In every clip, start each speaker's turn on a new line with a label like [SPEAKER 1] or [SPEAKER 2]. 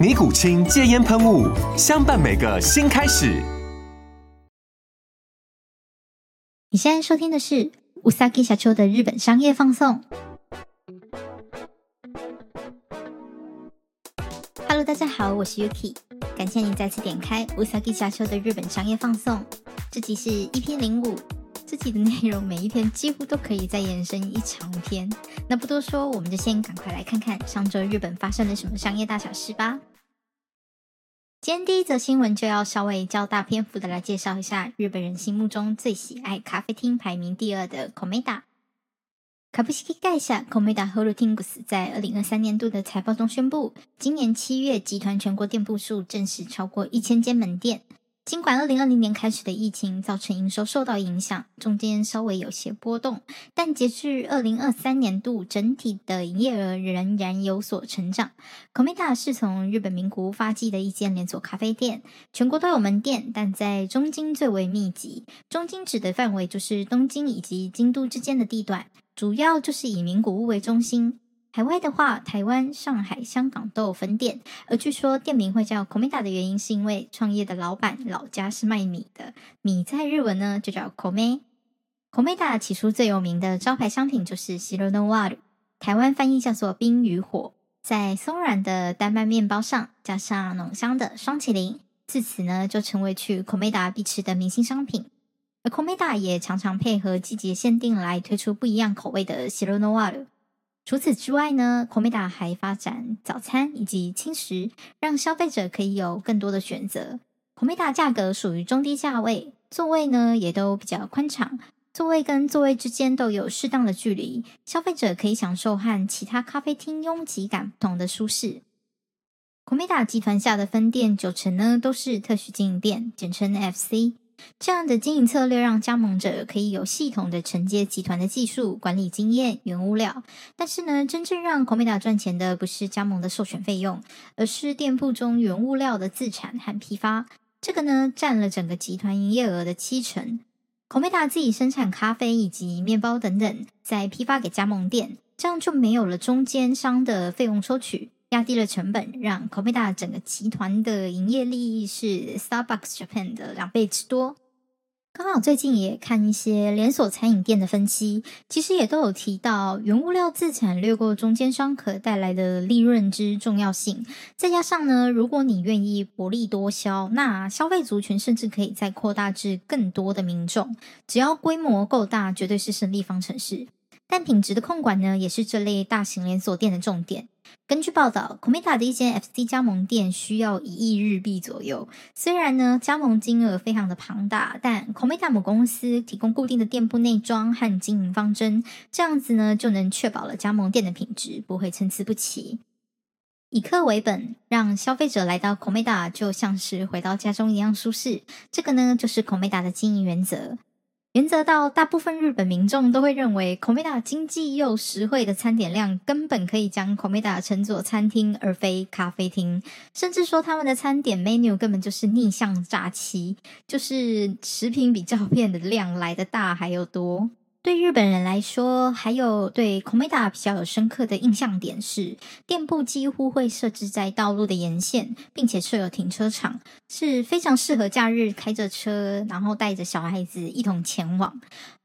[SPEAKER 1] 尼古清戒烟喷雾，相伴每个新开始。
[SPEAKER 2] 你现在收听的是うさぎ社长的日本商业放送。Hello，大家好，我是 Yuki，感谢你再次点开うさぎ社长的日本商业放送。这集是 EP 零五，这集的内容每一篇几乎都可以再延伸一长篇。那不多说，我们就先赶快来看看上周日本发生了什么商业大小事吧。 今天第一则新闻就要稍微较大篇幅的来介绍一下日本人心目中最喜爱咖啡厅排名第二的 Komeda。株式会社 Komeda Holdings 在二零二三年度的财报中宣布，今年七月集团全国店铺数正式超过一千间门店。尽管二零二零年开始的疫情造成营收受到影响，中间稍微有些波动，但截至二零二三年度，整体的营业额仍然有所成长。Komeda 是从日本名古屋发迹的一间连锁咖啡店，全国都有门店，但在中京最为密集。中京指的范围就是东京以及京都之间的地段，主要就是以名古屋为中心。海外的话，台湾、上海、香港都有分店。而据说店名会叫 Komeda 的原因，是因为创业的老板老家是卖米的，米在日文呢就叫 Kome。Komeda 起初最有名的招牌商品就是シロノワール，台湾翻译叫做冰与火，在松软的丹麦面包上加上浓香的霜淇淋，自此呢就成为去 Komeda 必吃的明星商品。而 Komeda 也常常配合季节限定来推出不一样口味的シロノワール。 除此之外呢，Komeda 还发展早餐以及轻食，让消费者可以有更多的选择。Komeda 价格属于中低价位，座位呢也都比较宽敞，座位跟座位之间都有适当的距离，消费者可以享受和其他咖啡厅拥挤感不同的舒适。Komeda 集团下的分店九成呢都是特许经营店，简称 FC。这样的经营策略让加盟者可以有系统的承接集团的技术、管理经验、原物料。但是呢，真正让 Komeda 赚钱的不是加盟的授权费用，而是店铺中原物料的自产和批发。这个呢，占了整个集团营业额的七成。Komeda 自己生产咖啡以及面包等等，再批发给加盟店，这样就没有了中间商的费用抽取。压低了成本，让 Komeda 整个集团的营业利益是 Starbucks Japan 的两倍之多。刚好最近也看一些连锁餐饮店的分析，其实也都有提到原物料自产略过中间商可带来的利润之重要性。再加上呢，如果你愿意薄利多销，那消费族群甚至可以再扩大至更多的民众。只要规模够大，绝对是胜利方程式。但品质的控管呢，也是这类大型连锁店的重点。根据报道，Komeda 的一间 FC 加盟店需要一亿日币左右。虽然呢，加盟金额非常的庞大，但 Komeda 母公司提供固定的店铺内装和经营方针，这样子呢，就能确保了加盟店的品质不会参差不齐。以客为本，让消费者来到 KoMeta 就像是回到家中一样舒适。这个呢，就是 KoMeta 的经营原则。原则到，大部分日本民众都会认为，Komeda 经济又实惠的餐点量根本可以将 Komeda 称作餐厅而非咖啡厅，甚至说他们的餐点 menu 根本就是逆向诈欺，就是食品比照片的量来的大还要多。对日本人来说，还有对 Komeda 比较有深刻的印象点是，店铺几乎会设置在道路的沿线，并且设有停车场，是非常适合假日开着车，然后带着小孩子一同前往。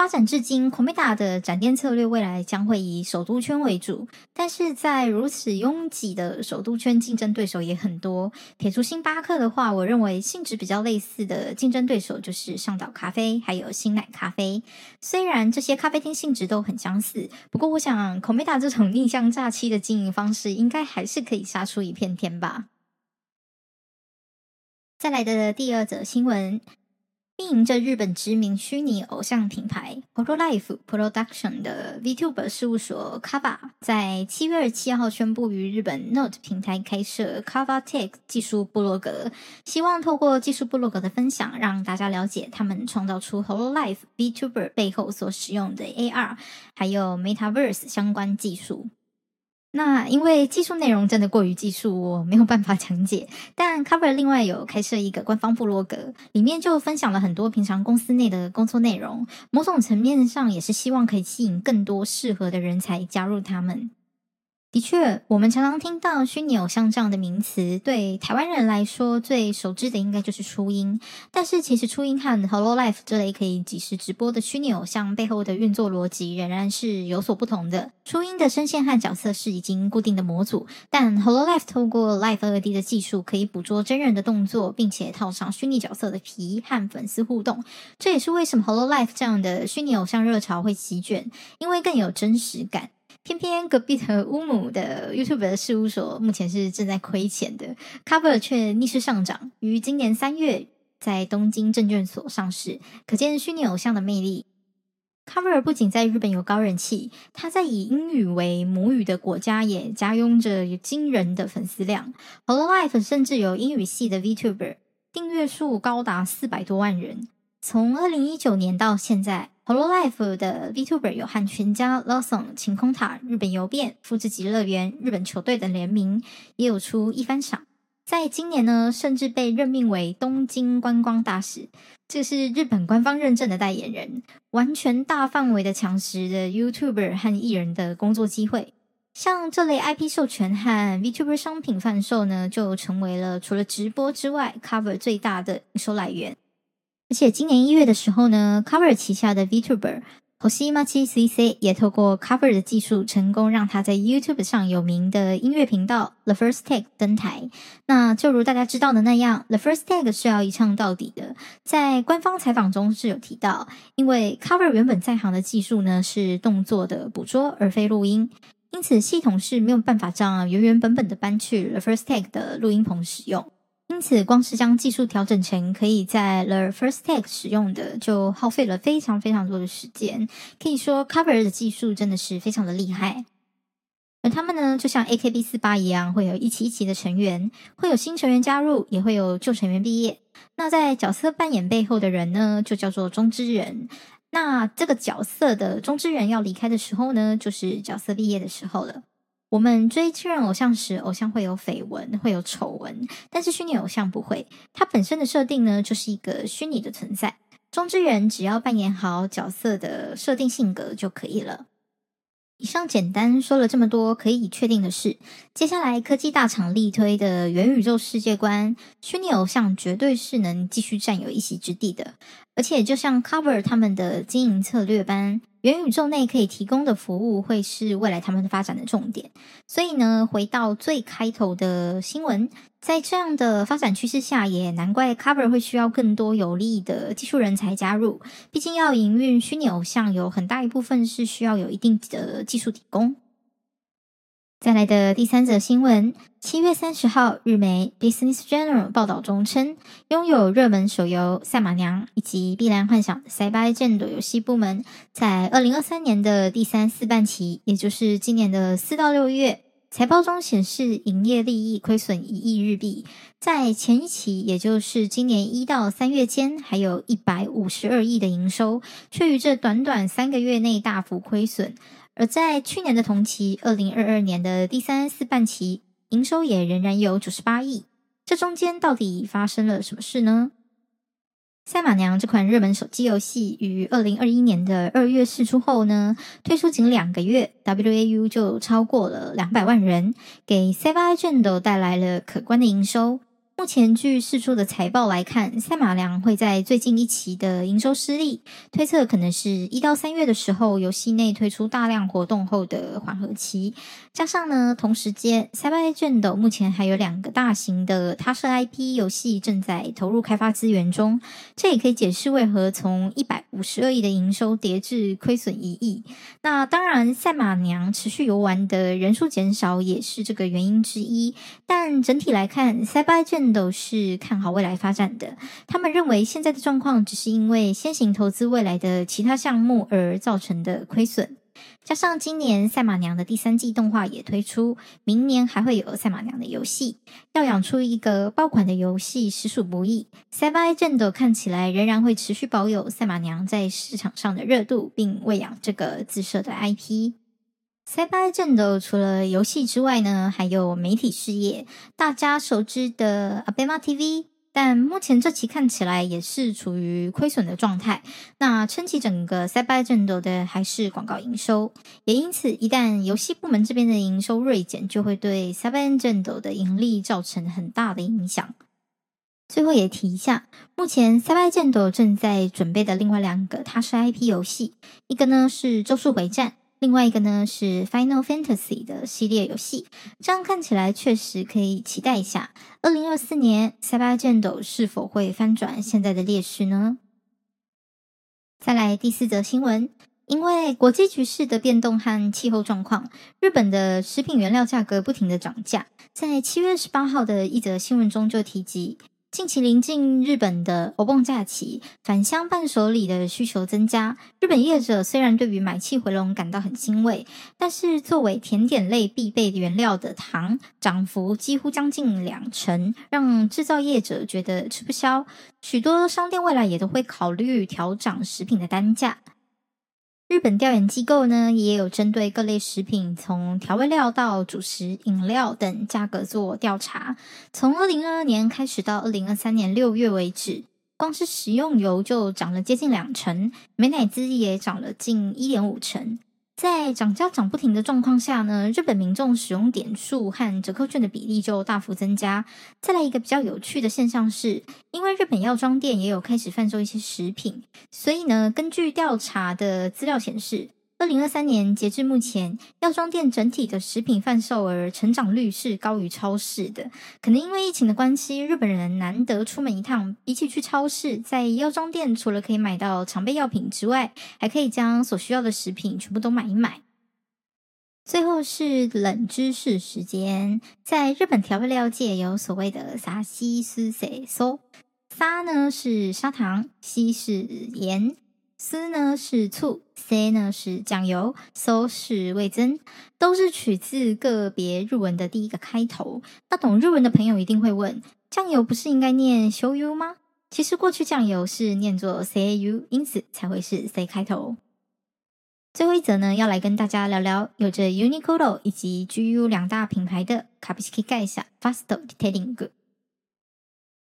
[SPEAKER 2] 发展至今，Komeda 的展店策略未来将会以首都圈为主，但是在如此拥挤的首都圈，竞争对手也很多。撇除星巴克的话，我认为性质比较类似的竞争对手就是上岛咖啡，还有新奶咖啡。虽然这些咖啡厅性质都很相似，不过我想 Komeda 这种逆向炸期的经营方式，应该还是可以杀出一片天吧。再来的第二则新闻。经营着日本知名虚拟偶像品牌 Hololive Production 的 VTuber 事务所 Kava，在七月二十七号宣布于日本 Note 平台开设 Kava Tech 技术部落格，希望透过技术部落格的分享，让大家了解他们创造出 Hololive VTuber 背后所使用的 AR 还有 Metaverse 相关技术。那因为技术内容真的过于技术，我没有办法讲解。但 Cover 另外有开设一个官方部落格，里面就分享了很多平常公司内的工作内容。某种层面上也是希望可以吸引更多适合的人才加入他们。的确，我们常常听到虚拟偶像这样的名词，对台湾人来说最熟知的应该就是初音。但是，其实初音和 Hello Life 这类可以即时直播的虚拟偶像背后的运作逻辑仍然是有所不同的。初音的声线和角色是已经固定的模组，但 Hello Life 透过 Live 2D 的技术，可以捕捉真人的动作，并且套上虚拟角色的皮和粉丝互动。这也是为什么 Hello Life 这样的虚拟偶像热潮会席卷，因为更有真实感。偏偏隔壁的乌姆的 YouTube 的事务所目前是正在亏钱的，Cover 却逆势上涨，于今年三月在东京证券所上市，可见虚拟偶像的魅力。Cover 不仅在日本有高人气，他在以英语为母语的国家也加拥着惊人的粉丝量。Hololive 甚至有英语系的 VTuber，订阅数高达四百多万人。从二零一九年到现在，Hololive 的 VTuber 有和全家、Lawson、晴空塔、日本邮便、富士急乐园、日本球队等联名，也有出一番赏。在今年呢，甚至被任命为东京观光大使，这是日本官方认证的代言人，完全大范围的抢食的 YouTuber 和艺人的工作机会。像这类 IP 授权和 VTuber 商品贩售呢，就成为了除了直播之外，Cover 最大的营收来源。而且今年一月的时候呢，Cover 旗下的 VTuber Hoshimachi CC 也透过 Cover 的技术，成功让他在 YouTube 上有名的音乐频道 The First Take 登台。那就如大家知道的那样，The First Take 是要一唱到底的。在官方采访中是有提到，因为 Cover 原本在行的技术呢是动作的捕捉而非录音，因此系统是没有办法这样原原本本的搬去 The First Take 的录音棚使用。因此，光是将技术调整成可以在 The First Take 使用的，就耗费了非常非常多的时间。可以说，Cover 的技术真的是非常的厉害。而他们呢，就像 AKB48 一样，会有一期一期的成员，会有新成员加入，也会有旧成员毕业。那在角色扮演背后的人呢，就叫做中之人。那这个角色的中之人要离开的时候呢，就是角色毕业的时候了。我们追真人偶像时，偶像会有绯闻，会有丑闻，但是虚拟偶像不会。它本身的设定呢，就是一个虚拟的存在。中之人只要扮演好角色的设定性格就可以了。以上简单说了这么多，可以确定的是，接下来科技大厂力推的元宇宙世界观，虚拟偶像绝对是能继续占有一席之地的。而且，就像 Cover 他们的经营策略般，元宇宙内可以提供的服务会是未来他们发展的重点。所以呢，回到最开头的新闻，在这样的发展趋势下，也难怪 Cover 会需要更多有力的技术人才加入。毕竟，要营运虚拟偶像，有很大一部分是需要有一定的技术提供。再来的第三则新闻，七月三十号，日媒 Business Journal 报道中称，拥有热门手游《赛马娘》以及《碧蓝幻想》的 CyberAgent 游戏部门，在二零二三年的第三四半期，也就是今年的四到六月，财报中显示营业利益亏损一亿日币，在前一期，也就是今年一到三月间，还有一百五十二亿的营收，却于这短短三个月内大幅亏损。而在去年的同期，二零二二年的第三四半期，营收也仍然有九十八亿。这中间到底发生了什么事呢赛马娘这款热门手机游戏于二零二一年的二月试出后呢，推出仅两个月，WAU 就超过了两百万人，给 Saber Agent 带来了可观的营收。目前据释出的财报来看，赛马娘会在最近一期的营收失利，推测可能是一到三月的时候，游戏内推出大量活动后的缓和期。加上呢，同时间，Cyber Agent 目前还有两个大型的他社 IP 游戏正在投入开发资源中，这也可以解释为何从一百五十二亿的营收跌至亏损一亿。那当然，赛马娘持续游玩的人数减少也是这个原因之一，但整体来看，Cyber 都是看好未来发展的。他们认为现在的状况只是因为先行投资未来的其他项目而造成的亏损，加上今年赛马娘的第三季动画也推出，明年还会有赛马娘的游戏，要养出一个爆款的游戏实属不易。Cyber Agent 看起来仍然会持续保有赛马娘在市场上的热度，并喂养这个自设的 IP。Cyber Agent 除了游戏之外呢，还有媒体事业，大家熟知的 ABEMA TV，但目前这期看起来也是处于亏损的状态。那撑起整个 Cyber Agent 的还是广告营收，也因此一旦游戏部门这边的营收锐减，就会对 Cyber Agent 的盈利造成很大的影响。最后也提一下，目前 Cyber Agent 正在准备的另外两个它是 IP 游戏，一个呢是《咒术回战》。另外一个呢是 Final Fantasy 的系列游戏，这样看起来确实可以期待一下。二零二四年，Cyber Agent 是否会翻转现在的劣势呢？再来第四则新闻，因为国际局势的变动和气候状况，日本的食品原料价格不停的涨价。在七月十八号的一则新闻中就提及。近期临近日本的欧蹦假期，返乡伴手礼的需求增加。日本业者虽然对于买气回笼感到很欣慰，但是作为甜点类必备原料的糖涨幅几乎将近两成，让制造业者觉得吃不消。许多商店未来也都会考虑调涨食品的单价。日本调研机构呢，也有针对各类食品，从调味料到主食、饮料等价格做调查。从二零二二年开始到二零二三年六月为止，光是食用油就涨了接近两成，美乃滋也涨了近一点五成。在涨价涨不停的状况下呢，日本民众使用点数和折扣券的比例就大幅增加。再来一个比较有趣的现象是，因为日本药妆店也有开始贩售一些食品，所以呢，根据调查的资料显示。二零二三年截至目前，药妆店整体的食品贩售额成长率是高于超市的。可能因为疫情的关系，日本人难得出门一趟，比起去超市，在药妆店除了可以买到常备药品之外，还可以将所需要的食品全部都买一买。最后是冷知识时间，在日本调味料界有所谓的“沙西斯塞苏”，沙呢是砂糖，西是盐。丝呢是醋，C 呢是酱油，So 是味噌，都是取自个别日文的第一个开头。那懂日文的朋友一定会问：酱油不是应该念 s h o u 吗？其实过去酱油是念作 CU，因此才会是 C 开头。最后一则呢，要来跟大家聊聊有着 Uniqlo 以及 GU 两大品牌的株式会社 Fast Retailing。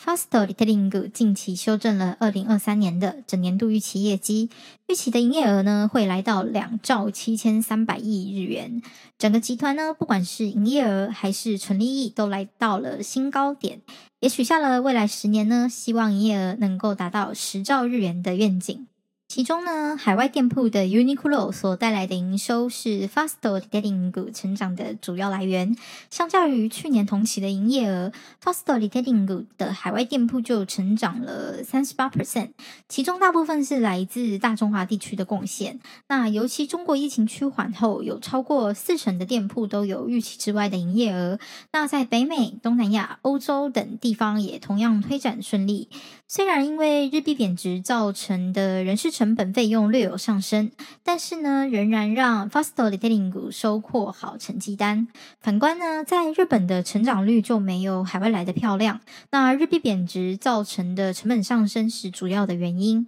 [SPEAKER 2] Fast Retailing 近期修正了二零二三年的整年度预期业绩，预期的营业额呢会来到两兆七千三百亿日元。整个集团呢，不管是营业额还是纯利益，都来到了新高点，也许下了未来十年呢，希望营业额能够达到十兆日元的愿景。其中呢，海外店铺的 Uniqlo 所带来的营收是 Fast Retailing 成长的主要来源。相较于去年同期的营业额，Fast Retailing 的海外店铺就成长了三十八 percent，其中大部分是来自大中华地区的贡献。那尤其中国疫情趋缓后，有超过四成的店铺都有预期之外的营业额。那在北美、东南亚、欧洲等地方也同样推展顺利。虽然因为日币贬值造成的人事成本费用略有上升，但是呢，仍然让 Fast Retailing 收获好成绩单。反观呢，在日本的成长率就没有海外来的漂亮。那日币贬值造成的成本上升是主要的原因。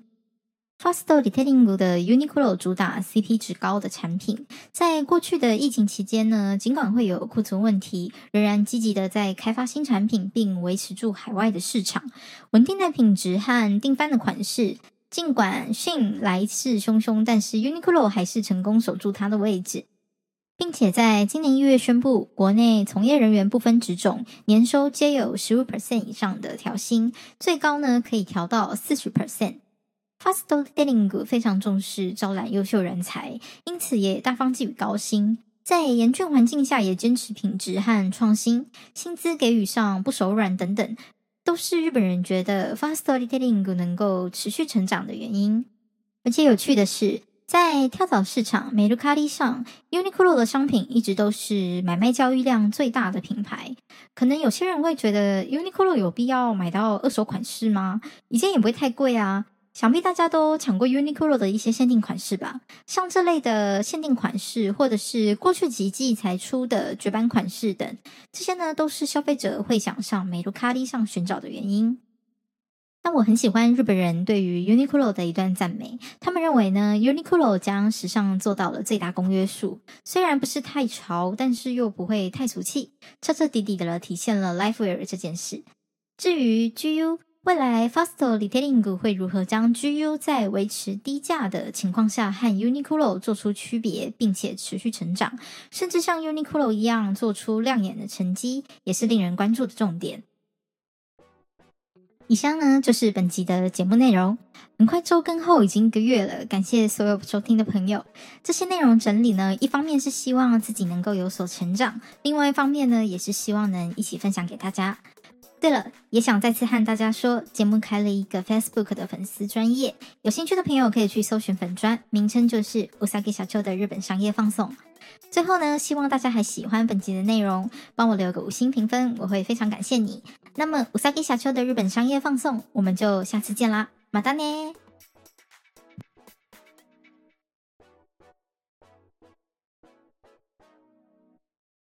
[SPEAKER 2] Fast Retailing 的 Uniqlo 主打 CP 值高的产品，在过去的疫情期间呢，尽管会有库存问题，仍然积极的在开发新产品，并维持住海外的市场，稳定的品质和定番的款式。尽管新来势汹汹，但是 Uniqlo 还是成功守住它的位置，并且在今年一月宣布，国内从业人员不分职种，年收皆有十五 percent 以上的调薪，最高呢可以调到四十 percent。Fast Retailing 非常重视招揽优秀人才，因此也大方给予高薪，在严峻环境下也坚持品质和创新，薪资给予上不手软等等，都是日本人觉得 Fast Retailing 能够持续成长的原因。而且有趣的是，在跳蚤市场美露卡利上，Uniqlo 的商品一直都是买卖交易量最大的品牌。可能有些人会觉得 Uniqlo 有必要买到二手款式吗？一件也不会太贵啊。想必大家都抢过 Uniqlo 的一些限定款式吧？像这类的限定款式，或者是过去几季才出的绝版款式等，这些呢都是消费者会想上美露卡利上寻找的原因。但我很喜欢日本人对于 Uniqlo 的一段赞美，他们认为呢，Uniqlo 将时尚做到了最大公约数，虽然不是太潮，但是又不会太俗气，彻彻底底的体现了 Lifewear 这件事。至于 GU。未来 Fast Retailing 会如何将 GU 在维持低价的情况下和 Uniqlo 做出区别，并且持续成长，甚至像 Uniqlo 一样做出亮眼的成绩，也是令人关注的重点。以上呢就是本集的节目内容。很快周更后已经一个月了，感谢所有收听的朋友。这些内容整理呢，一方面是希望自己能够有所成长，另外一方面呢，也是希望能一起分享给大家。对了，也想再次和大家说，节目开了一个 Facebook 的粉丝专页，有兴趣的朋友可以去搜寻粉专，名称就是うさぎ社长的日本商业放送。最后呢，希望大家还喜欢本集的内容，帮我留个五星评分，我会非常感谢你。那么うさぎ社长的日本商业放送，我们就下次见啦，またね。